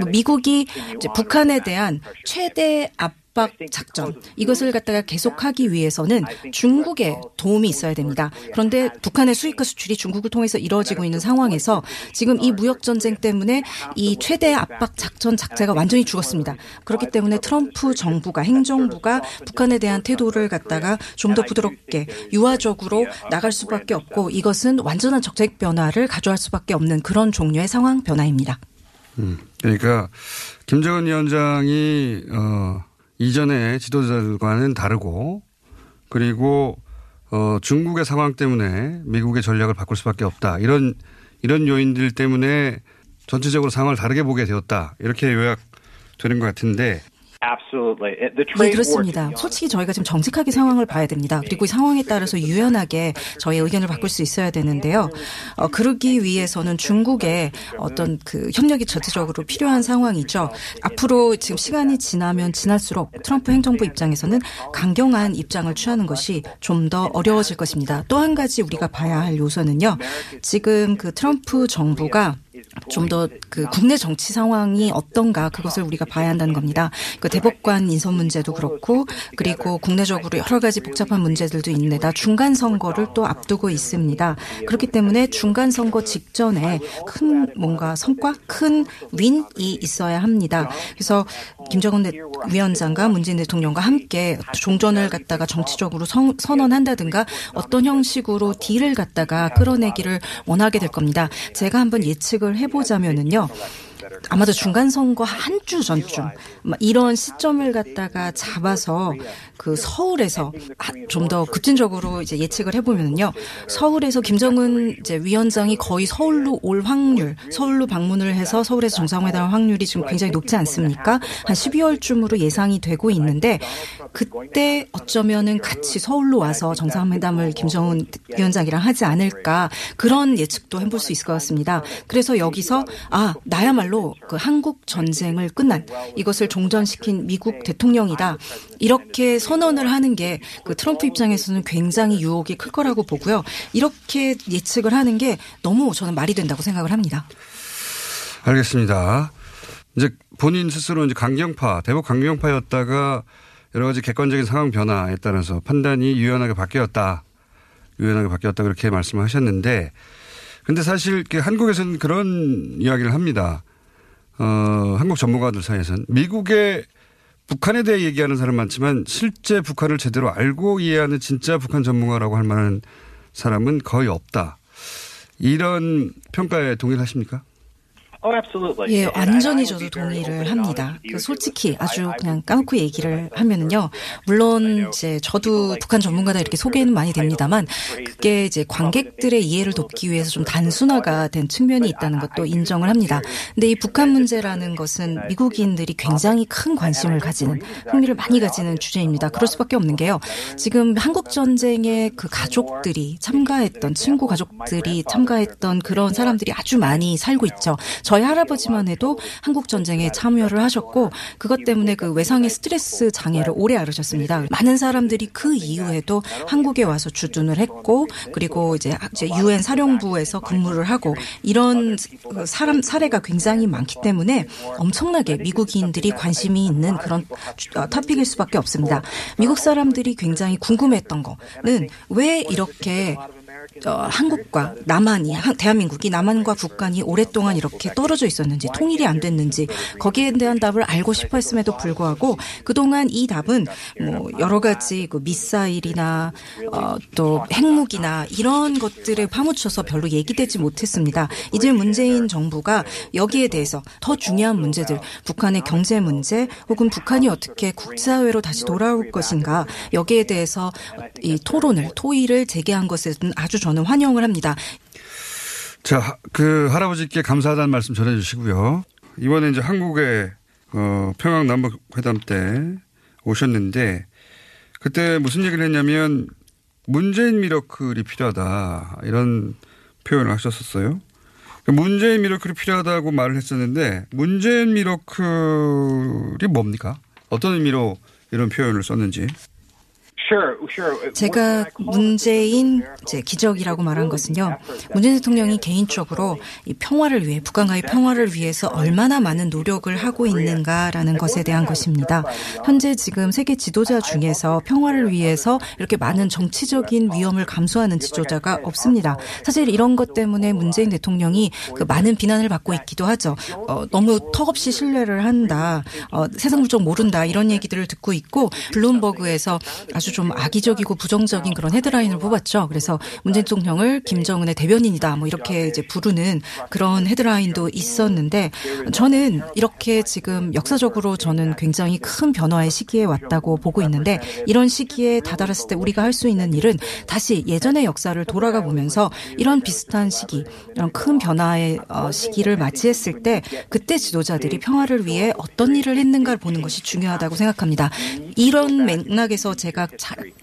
뭐 미국이 북한에 대한 최대 압 압박 작전 이것을 갖다가 계속하기 위해서는 중국의 도움이 있어야 됩니다. 그런데 북한의 수입과 수출이 중국을 통해서 이루어지고 있는 상황에서 지금 이 무역 전쟁 때문에 이 최대 압박 작전 작제가 완전히 죽었습니다. 그렇기 때문에 트럼프 정부가 행정부가 북한에 대한 태도를 갖다가 좀 더 부드럽게 유화적으로 나갈 수밖에 없고 이것은 완전한 적색 변화를 가져갈 수밖에 없는 그런 종류의 상황 변화입니다. 음, 그러니까 김정은 위원장이 어 이전의 지도자들과는 다르고 그리고 어 중국의 상황 때문에 미국의 전략을 바꿀 수밖에 없다. 이런 이런 요인들 때문에 전체적으로 상황을 다르게 보게 되었다. 이렇게 요약되는 것 같은데 네, 그렇습니다. 솔직히 저희가 지금 정직하게 상황을 봐야 됩니다. 그리고 이 상황에 따라서 유연하게 저의 의견을 바꿀 수 있어야 되는데요. 어, 그러기 위해서는 중국의 어떤 그 협력이 전체적으로 필요한 상황이죠. 앞으로 지금 시간이 지나면 지날수록 트럼프 행정부 입장에서는 강경한 입장을 취하는 것이 좀 더 어려워질 것입니다. 또 한 가지 우리가 봐야 할 요소는요. 지금 그 트럼프 정부가 좀 더 그 국내 정치 상황이 어떤가 그것을 우리가 봐야 한다는 겁니다. 그 대법관 인선 문제도 그렇고 그리고 국내적으로 여러 가지 복잡한 문제들도 있는데다 중간 선거를 또 앞두고 있습니다. 그렇기 때문에 중간 선거 직전에 큰 뭔가 성과, 큰 윈이 있어야 합니다. 그래서 김정은 위원장과 문재인 대통령과 함께 종전을 갖다가 정치적으로 성, 선언한다든가 어떤 형식으로 딜을 갖다가 끌어내기를 원하게 될 겁니다. 제가 한번 예측을 해보자면은요. 아마도 중간 선거 한 주 전쯤 이런 시점을 갖다가 잡아서 그 서울에서 좀 더 급진적으로 이제 예측을 해보면요 서울에서 김정은 이제 위원장이 거의 서울로 올 확률 서울로 방문을 해서 서울에서 정상회담 확률이 지금 굉장히 높지 않습니까? 한 12월쯤으로 예상이 되고 있는데 그때 어쩌면은 같이 서울로 와서 정상회담을 김정은 위원장이랑 하지 않을까 그런 예측도 해볼 수 있을 것 같습니다. 그래서 여기서 아 나야말로 그 한국 전쟁을 끝난 이것을 종전시킨 미국 대통령이다. 이렇게 선언을 하는 게 그 트럼프 입장에서는 굉장히 유혹이 클 거라고 보고요. 이렇게 예측을 하는 게 너무 저는 말이 된다고 생각을 합니다. 알겠습니다. 이제 본인 스스로 이제 강경파, 대북 강경파였다가 여러 가지 객관적인 상황 변화에 따라서 판단이 유연하게 바뀌었다. 유연하게 바뀌었다 그렇게 말씀을 하셨는데 근데 사실 한국에서는 그런 이야기를 합니다. 어, 한국 전문가들 사이에서는 미국의 북한에 대해 얘기하는 사람 많지만 실제 북한을 제대로 알고 이해하는 진짜 북한 전문가라고 할 만한 사람은 거의 없다. 이런 평가에 동의하십니까? 예, 완전히 저도 동의를 합니다. 그 솔직히 아주 그냥 까놓고 얘기를 하면은요. 물론 이제 저도 북한 전문가다 이렇게 소개는 많이 됩니다만 그게 이제 관객들의 이해를 돕기 위해서 좀 단순화가 된 측면이 있다는 것도 인정을 합니다. 근데 이 북한 문제라는 것은 미국인들이 굉장히 큰 관심을 가지는 흥미를 많이 가지는 주제입니다. 그럴 수밖에 없는 게요. 지금 한국 전쟁에 그 가족들이 참가했던 친구 가족들이 참가했던 그런 사람들이 아주 많이 살고 있죠. 저희 할아버지만 해도 한국 전쟁에 참여를 하셨고 그것 때문에 그 외상의 스트레스 장애를 오래 앓으셨습니다. 많은 사람들이 그 이후에도 한국에 와서 주둔을 했고 그리고 이제 유엔 사령부에서 근무를 하고 이런 그 사람 사례가 굉장히 많기 때문에 엄청나게 미국인들이 관심이 있는 그런 어, 토픽일 수밖에 없습니다. 미국 사람들이 굉장히 궁금했던 거는 왜 이렇게 어, 한국과 남한이 대한민국이 남한과 북한이 오랫동안 이렇게 떨어져 있었는지 통일이 안 됐는지 거기에 대한 답을 알고 싶어 했음에도 불구하고 그동안 이 답은 뭐 여러 가지 그 미사일이나 어, 또 핵무기나 이런 것들에 파묻혀서 별로 얘기되지 못했습니다. 이제 문재인 정부가 여기에 대해서 더 중요한 문제들 북한의 경제 문제 혹은 북한이 어떻게 국제사회로 다시 돌아올 것인가 여기에 대해서 이 토론을 토의를 재개한 것에는 아주 저는 환영을 합니다. 자, 그 할아버지께 감사하다는 말씀 전해주시고요. 이번에 이제 한국에 어, 평양 남북 회담 때 오셨는데 그때 무슨 얘기를 했냐면 문재인 미러클이 필요하다 이런 표현을 하셨었어요. 문재인 미러클이 필요하다고 말을 했었는데 문재인 미러클이 뭡니까? 어떤 의미로 이런 표현을 썼는지. 제가 문재인 이제 기적이라고 말한 것은요. 문재인 대통령이 개인적으로 이 평화를 위해 북한과의 평화를 위해서 얼마나 많은 노력을 하고 있는가라는 것에 대한 것입니다. 현재 지금 세계 지도자 중에서 평화를 위해서 이렇게 많은 정치적인 위험을 감수하는 지도자가 없습니다. 사실 이런 것 때문에 문재인 대통령이 그 많은 비난을 받고 있기도 하죠. 어, 너무 턱없이 신뢰를 한다. 어, 세상 물정 모른다. 이런 얘기들을 듣고 있고 블룸버그에서 아주 좀 악의적이고 부정적인 그런 헤드라인을 뽑았죠. 그래서 문재인 대통령을 김정은의 대변인이다 뭐 이렇게 이제 부르는 그런 헤드라인도 있었는데 저는 이렇게 지금 역사적으로 저는 굉장히 큰 변화의 시기에 왔다고 보고 있는데 이런 시기에 다다랐을 때 우리가 할 수 있는 일은 다시 예전의 역사를 돌아가 보면서 이런 비슷한 시기, 이런 큰 변화의 어, 시기를 맞이했을 때 그때 지도자들이 평화를 위해 어떤 일을 했는가를 보는 것이 중요하다고 생각합니다. 이런 맥락에서 제가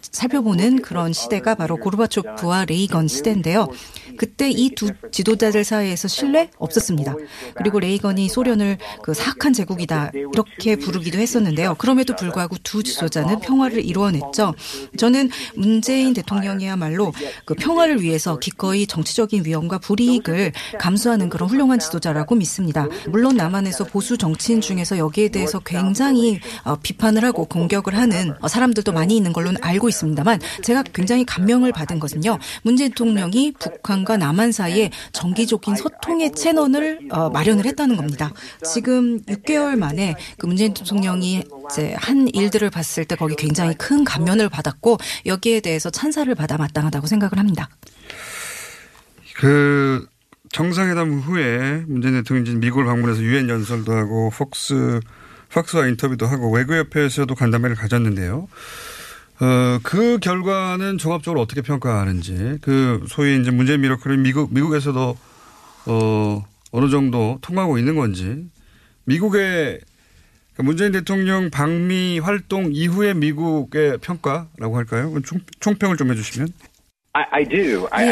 살펴보는 그런 시대가 바로 고르바초프와 레이건 시대인데요. 그때 이 두 지도자들 사이에서 신뢰 없었습니다. 그리고 레이건이 소련을 그 사악한 제국이다 이렇게 부르기도 했었는데요. 그럼에도 불구하고 두 지도자는 평화를 이루어냈죠. 저는 문재인 대통령이야말로 그 평화를 위해서 기꺼이 정치적인 위험과 불이익을 감수하는 그런 훌륭한 지도자라고 믿습니다. 물론 남한에서 보수 정치인 중에서 여기에 대해서 굉장히 어, 비판을 하고 공격을 하는 어, 사람들도 많이 있는 걸로는 알고 있습니다만 제가 굉장히 감명을 받은 것은요. 문재인 대통령이 북한 과 남한 사이에 정기적인 소통의 채널을 어, 마련을 했다는 겁니다. 지금 6개월 만에 그 문재인 대통령이 이제 한 일들을 봤을 때 거기 굉장히 큰 감면을 받았고 여기에 대해서 찬사를 받아 마땅하다고 생각을 합니다. 그 정상회담 후에 문재인 대통령이 미국을 방문해서 유엔 연설도 하고 폭스 팍스와 인터뷰도 하고 외교협회에서도 간담회를 가졌는데요. 어, 그 결과는 종합적으로 어떻게 평가하는지, 그 소위 이제 문재인 미러클이 미국, 미국에서도, 어, 어느 정도 통하고 있는 건지, 미국의 그러니까 문재인 대통령 방미 활동 이후의 미국의 평가라고 할까요? 총, 총평을 좀 해주시면.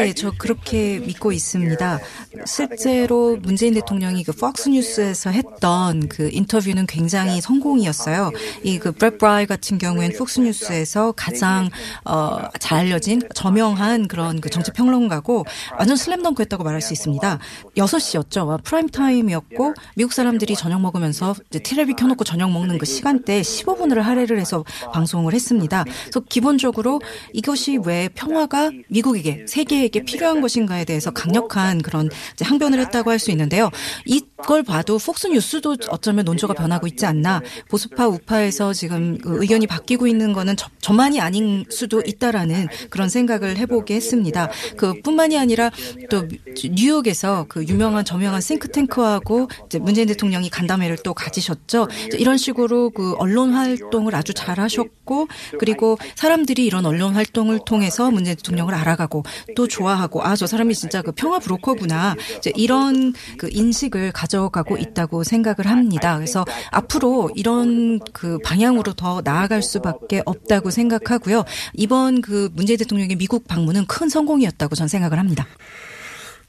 네, 저 그렇게 믿고 있습니다. 실제로 문재인 대통령이 그 폭스 뉴스에서 했던 그 인터뷰는 굉장히 성공이었어요. 이그 브렛 브라이 같은 경우에는 폭스 뉴스에서 가장 어, 잘 알려진 저명한 그런 그 정치 평론가고 완전 슬램덩크였다고 말할 수 있습니다. 6시였죠. 프라임 타임이었고 미국 사람들이 저녁 먹으면서 이제 테레비 켜놓고 저녁 먹는 그 시간대에 15분을 할애를 해서 방송을 했습니다. 그래서 기본적으로 이것이 왜 평화가 미국에게 세계에게 필요한 것인가에 대해서 강력한 그런 항변을 했다고 할 수 있는데요. 이걸 봐도 폭스 뉴스도 어쩌면 논조가 변하고 있지 않나. 보수파 우파에서 지금 그 의견이 바뀌고 있는 거는 저, 저만이 아닌 수도 있다라는 그런 생각을 해보게 했습니다. 그 뿐만이 아니라 또 뉴욕에서 그 유명한 저명한 싱크탱크하고 문재인 대통령이 간담회를 또 가지셨죠. 이런 식으로 그 언론 활동을 아주 잘하셨고 그리고 사람들이 이런 언론 활동을 통해서 문재인 대통령을 알아가고 또 좋아하고 아 저 사람이 진짜 그 평화 브로커구나 이런 그 인식을 가져가고 있다고 생각을 합니다. 그래서 앞으로 이런 그 방향으로 더 나아갈 수밖에 없다고 생각하고요. 이번 그 문재인 대통령의 미국 방문은 큰 성공이었다고 저는 생각을 합니다.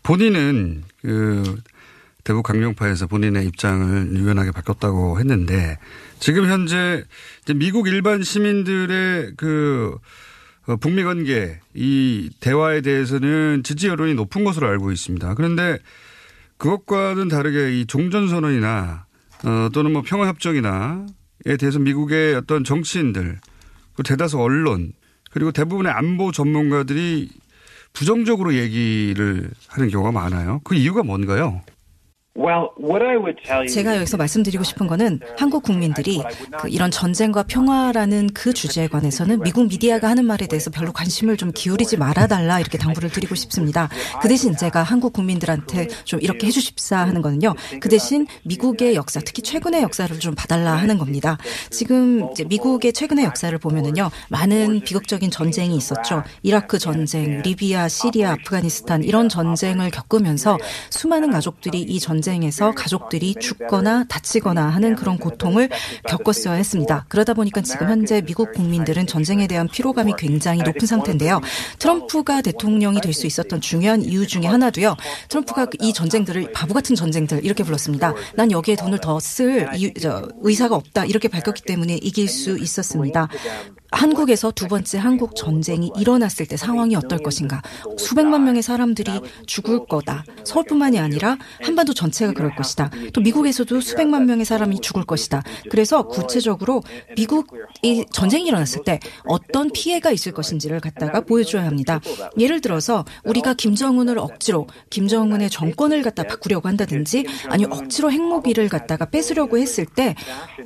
본인은 그 대북 강경파에서 본인의 입장을 유연하게 바꿨다고 했는데 지금 현재 미국 일반 시민들의 그 어, 북미 관계 이 대화에 대해서는 지지 여론이 높은 것으로 알고 있습니다. 그런데 그것과는 다르게 이 종전 선언이나 어, 또는 뭐 평화 협정이나에 대해서 미국의 어떤 정치인들 그 대다수 언론 그리고 대부분의 안보 전문가들이 부정적으로 얘기를 하는 경우가 많아요. 그 이유가 뭔가요? 제가 여기서 말씀드리고 싶은 거는 한국 국민들이 그 이런 전쟁과 평화라는 그 주제에 관해서는 미국 미디어가 하는 말에 대해서 별로 관심을 좀 기울이지 말아달라 이렇게 당부를 드리고 싶습니다. 그 대신 제가 한국 국민들한테 좀 이렇게 해주십사 하는 거는요. 그 대신 미국의 역사, 특히 최근의 역사를 좀 봐달라 하는 겁니다. 지금 미국의 최근의 역사를 보면은요. 많은 비극적인 전쟁이 있었죠. 이라크 전쟁, 리비아, 시리아, 아프가니스탄 이런 전쟁을 겪으면서 수많은 가족들이 이 전쟁 전쟁에서 가족들이 죽거나 다치거나 하는 그런 고통을 겪었어야 했습니다. 그러다 보니까 지금 현재 미국 국민들은 전쟁에 대한 피로감이 굉장히 높은 상태인데요. 트럼프가 대통령이 될 수 있었던 중요한 이유 중에 하나도요. 트럼프가 이 전쟁들을 바보 같은 전쟁들 이렇게 불렀습니다. 난 여기에 돈을 더 쓸 의사가 없다 이렇게 밝혔기 때문에 이길 수 있었습니다. 한국에서 두 번째 한국 전쟁이 일어났을 때 상황이 어떨 것인가. 수백만 명의 사람들이 죽을 거다. 서울뿐만이 아니라 한반도 전체가 그럴 것이다. 또 미국에서도 수백만 명의 사람이 죽을 것이다. 그래서 구체적으로 미국이 전쟁이 일어났을 때 어떤 피해가 있을 것인지를 갖다가 보여줘야 합니다. 예를 들어서 우리가 김정은을 억지로 김정은의 정권을 갖다 바꾸려고 한다든지 아니 억지로 핵무기를 갖다가 뺏으려고 했을 때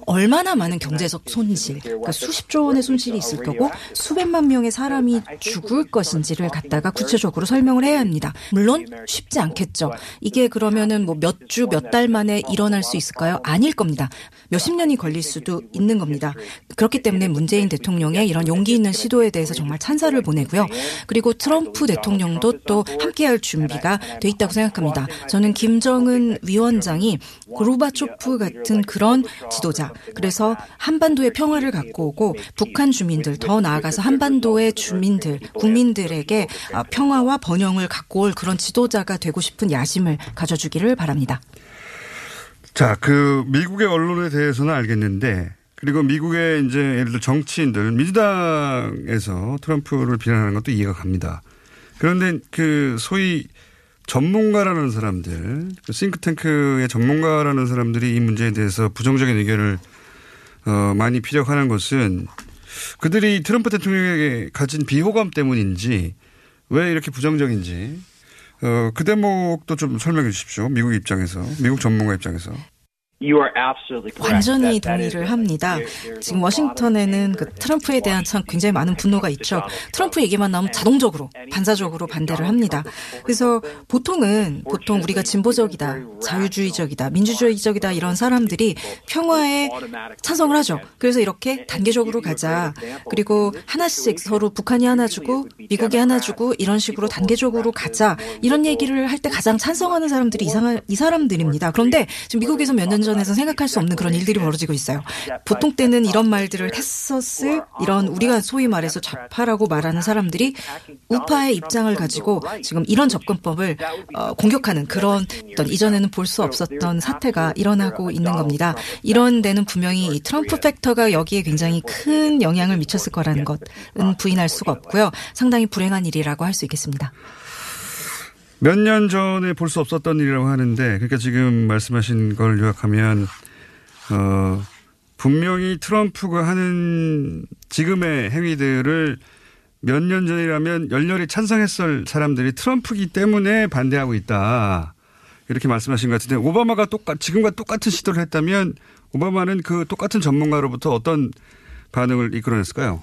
얼마나 많은 경제적 손실, 그러니까 수십조 원의 손실이 있을 거고 수백만 명의 사람이 죽을 것인지를 갖다가 구체적으로 설명을 해야 합니다. 물론 쉽지 않겠죠. 이게 그러면은 뭐 몇 주, 몇 달 만에 일어날 수 있을까요? 아닐 겁니다. 몇십 년이 걸릴 수도 있는 겁니다. 그렇기 때문에 문재인 대통령의 이런 용기 있는 시도에 대해서 정말 찬사를 보내고요. 그리고 트럼프 대통령도 또 함께할 준비가 돼 있다고 생각합니다. 저는 김정은 위원장이 고르바초프 같은 그런 지도자, 그래서 한반도의 평화를 갖고 오고 북한 주 민들, 더 나아가서 한반도의 주민들, 국민들에게 아, 평화와 번영을 갖고 올 그런 지도자가 되고 싶은 야심을 가져주기를 바랍니다. 자, 그 미국의 언론에 대해서는 알겠는데 그리고 미국의 이제 예를 들어 정치인들 민주당에서 트럼프를 비난하는 것도 이해가 갑니다. 그런데 그 소위 전문가라는 사람들, 그 싱크탱크의 전문가라는 사람들이 이 문제에 대해서 부정적인 의견을 어, 많이 피력하는 것은 그들이 트럼프 대통령에게 가진 비호감 때문인지 왜 이렇게 부정적인지 어, 그 대목도 좀 설명해 주십시오. 미국 입장에서, 미국 전문가 입장에서. 완전히 동의를 합니다. 지금 워싱턴에는 그 트럼프에 대한 참 굉장히 많은 분노가 있죠. 트럼프 얘기만 나오면 자동적으로 반사적으로 반대를 합니다. 그래서 보통은 보통 우리가 진보적이다, 자유주의적이다, 민주주의적이다 이런 사람들이 평화에 찬성을 하죠. 그래서 이렇게 단계적으로 가자. 그리고 하나씩 서로 북한이 하나 주고 미국이 하나 주고 이런 식으로 단계적으로 가자. 이런 얘기를 할 때 가장 찬성하는 사람들이 이상한 이 사람들입니다. 그런데 지금 미국에서 몇년 전에서 생각할 수 없는 그런 일들이 벌어지고 있어요. 보통 때는 이런 말들을 했었을 이런 우리가 소위 말해서 좌파라고 말하는 사람들이 우파의 입장을 가지고 지금 이런 접근법을 어, 공격하는 그런 어떤 이전에는 볼 수 없었던 사태가 일어나고 있는 겁니다. 이런 데는 분명히 이 트럼프 팩터가 여기에 굉장히 큰 영향을 미쳤을 거라는 것은 부인할 수가 없고요. 상당히 불행한 일이라고 할 수 있겠습니다. 몇 년 전에 볼 수 없었던 일이라고 하는데, 그러니까 지금 말씀하신 걸 요약하면, 어, 분명히 트럼프가 하는 지금의 행위들을 몇 년 전이라면 열렬히 찬성했을 사람들이 트럼프기 때문에 반대하고 있다. 이렇게 말씀하신 것 같은데 오바마가 똑같 지금과 똑같은 시도를 했다면 오바마는 그 똑같은 전문가로부터 어떤 반응을 이끌어냈을까요?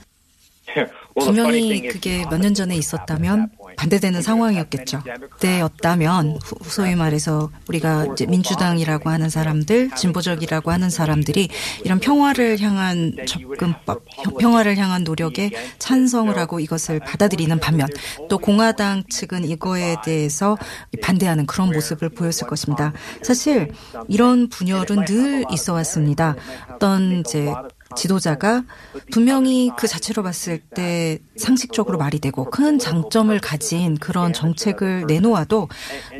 분명히 그게 몇 년 전에 있었다면 반대되는 상황이었겠죠. 그때였다면 소위 말해서 우리가 민주당이라고 하는 사람들, 진보적이라고 하는 사람들이 이런 평화를 향한 접근법, 평화를 향한 노력에 찬성을 하고 이것을 받아들이는 반면 또 공화당 측은 이거에 대해서 반대하는 그런 모습을 보였을 것입니다. 사실 이런 분열은 늘 있어 왔습니다. 어떤 이제 지도자가 분명히 그 자체로 봤을 때 상식적으로 말이 되고 큰 장점을 가진 그런 정책을 내놓아도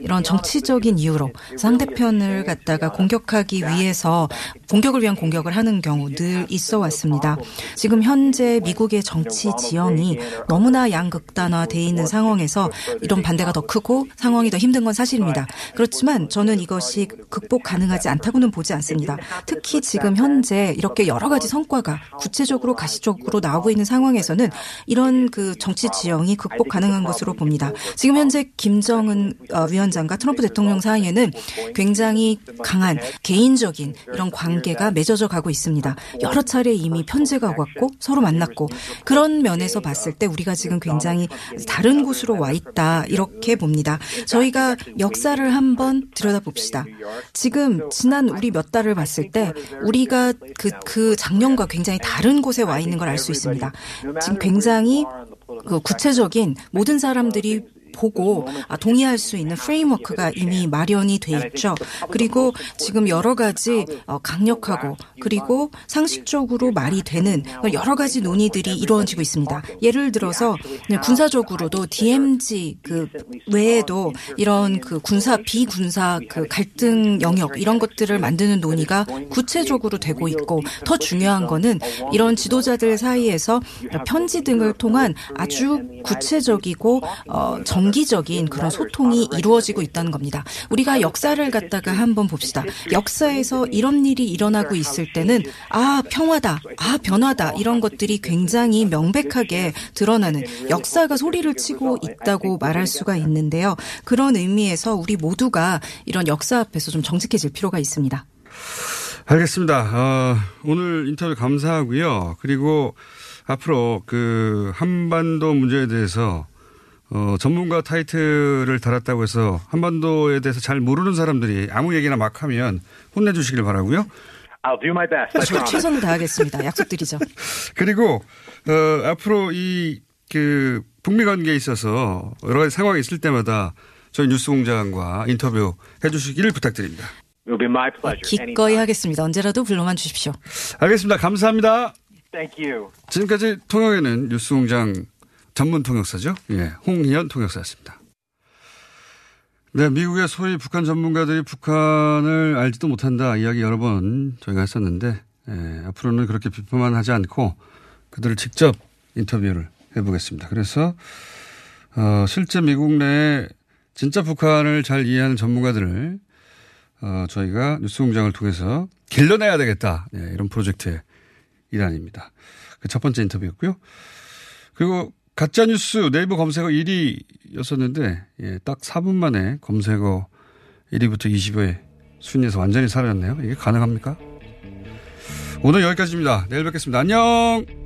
이런 정치적인 이유로 상대편을 갖다가 공격하기 위해서 공격을 위한 공격을 하는 경우 늘 있어 왔습니다. 지금 현재 미국의 정치 지형이 너무나 양극단화돼 있는 상황에서 이런 반대가 더 크고 상황이 더 힘든 건 사실입니다. 그렇지만 저는 이것이 극복 가능하지 않다고는 보지 않습니다. 특히 지금 현재 이렇게 여러 가지 성 과가 구체적으로 가시적으로 나오고 있는 상황에서는 이런 그 정치 지형이 극복 가능한 것으로 봅니다. 지금 현재 김정은 어, 위원장과 트럼프 대통령 사이에는 굉장히 강한 개인적인 이런 관계가 맺어져 가고 있습니다. 여러 차례 이미 편지가 왔고 서로 만났고 그런 면에서 봤을 때 우리가 지금 굉장히 다른 곳으로 와 있다 이렇게 봅니다. 저희가 역사를 한번 들여다봅시다. 지금 지난 우리 몇 달을 봤을 때 우리가 그, 그 작년 과 굉장히 다른 곳에 와 있는 걸 알 수 있습니다. 지금 굉장히 그 구체적인 모든 사람들이 보고 아, 동의할 수 있는 프레임워크가 이미 마련이 돼 있죠. 그리고 지금 여러 가지 어, 강력하고 그리고 상식적으로 말이 되는 여러 가지 논의들이 이루어지고 있습니다. 예를 들어서 군사적으로도 DMZ 그 외에도 이런 그 군사 비군사 그 갈등 영역 이런 것들을 만드는 논의가 구체적으로 되고 있고 더 중요한 거는 이런 지도자들 사이에서 편지 등을 통한 아주 구체적이고 어, 정 정기적인 그런 소통이 이루어지고 있다는 겁니다. 우리가 역사를 갖다가 한번 봅시다. 역사에서 이런 일이 일어나고 있을 때는 아 평화다, 아 변화다 이런 것들이 굉장히 명백하게 드러나는 역사가 소리를 치고 있다고 말할 수가 있는데요. 그런 의미에서 우리 모두가 이런 역사 앞에서 좀 정직해질 필요가 있습니다. 알겠습니다. 어, 오늘 인터뷰 감사하고요. 그리고 앞으로 그 한반도 문제에 대해서 어, 전문가 타이틀을 달았다고 해서 한반도에 대해서 잘 모르는 사람들이 아무 얘기나 막 하면 혼내주시길 바라고요. I'll do my best. 저 최선을 다하겠습니다. 약속드리죠. *laughs* 그리고 어, 앞으로 이 그 북미 관계에 있어서 여러 가지 상황이 있을 때마다 저희 뉴스공장과 인터뷰 해주시기를 부탁드립니다. It'll be my pleasure. 기꺼이 하겠습니다. 언제라도 불러만 주십시오. 알겠습니다. 감사합니다. Thank you. 지금까지 통역에는 뉴스공장 전문 통역사죠. 예, 홍희연 통역사였습니다. 네, 미국의 소위 북한 전문가들이 북한을 알지도 못한다 이야기 여러 번 저희가 했었는데 예, 앞으로는 그렇게 비판만 하지 않고 그들을 직접 인터뷰를 해보겠습니다. 그래서 어, 실제 미국 내에 진짜 북한을 잘 이해하는 전문가들을 어, 저희가 뉴스공장을 통해서 길러내야 되겠다 예, 이런 프로젝트의 일환입니다. 그 첫 번째 인터뷰였고요. 그리고 가짜뉴스 네이버 검색어 1위였었는데, 예, 딱 4분 만에 검색어 1위부터 20회 순위에서 완전히 사라졌네요. 이게 가능합니까? 오늘 여기까지입니다. 내일 뵙겠습니다. 안녕!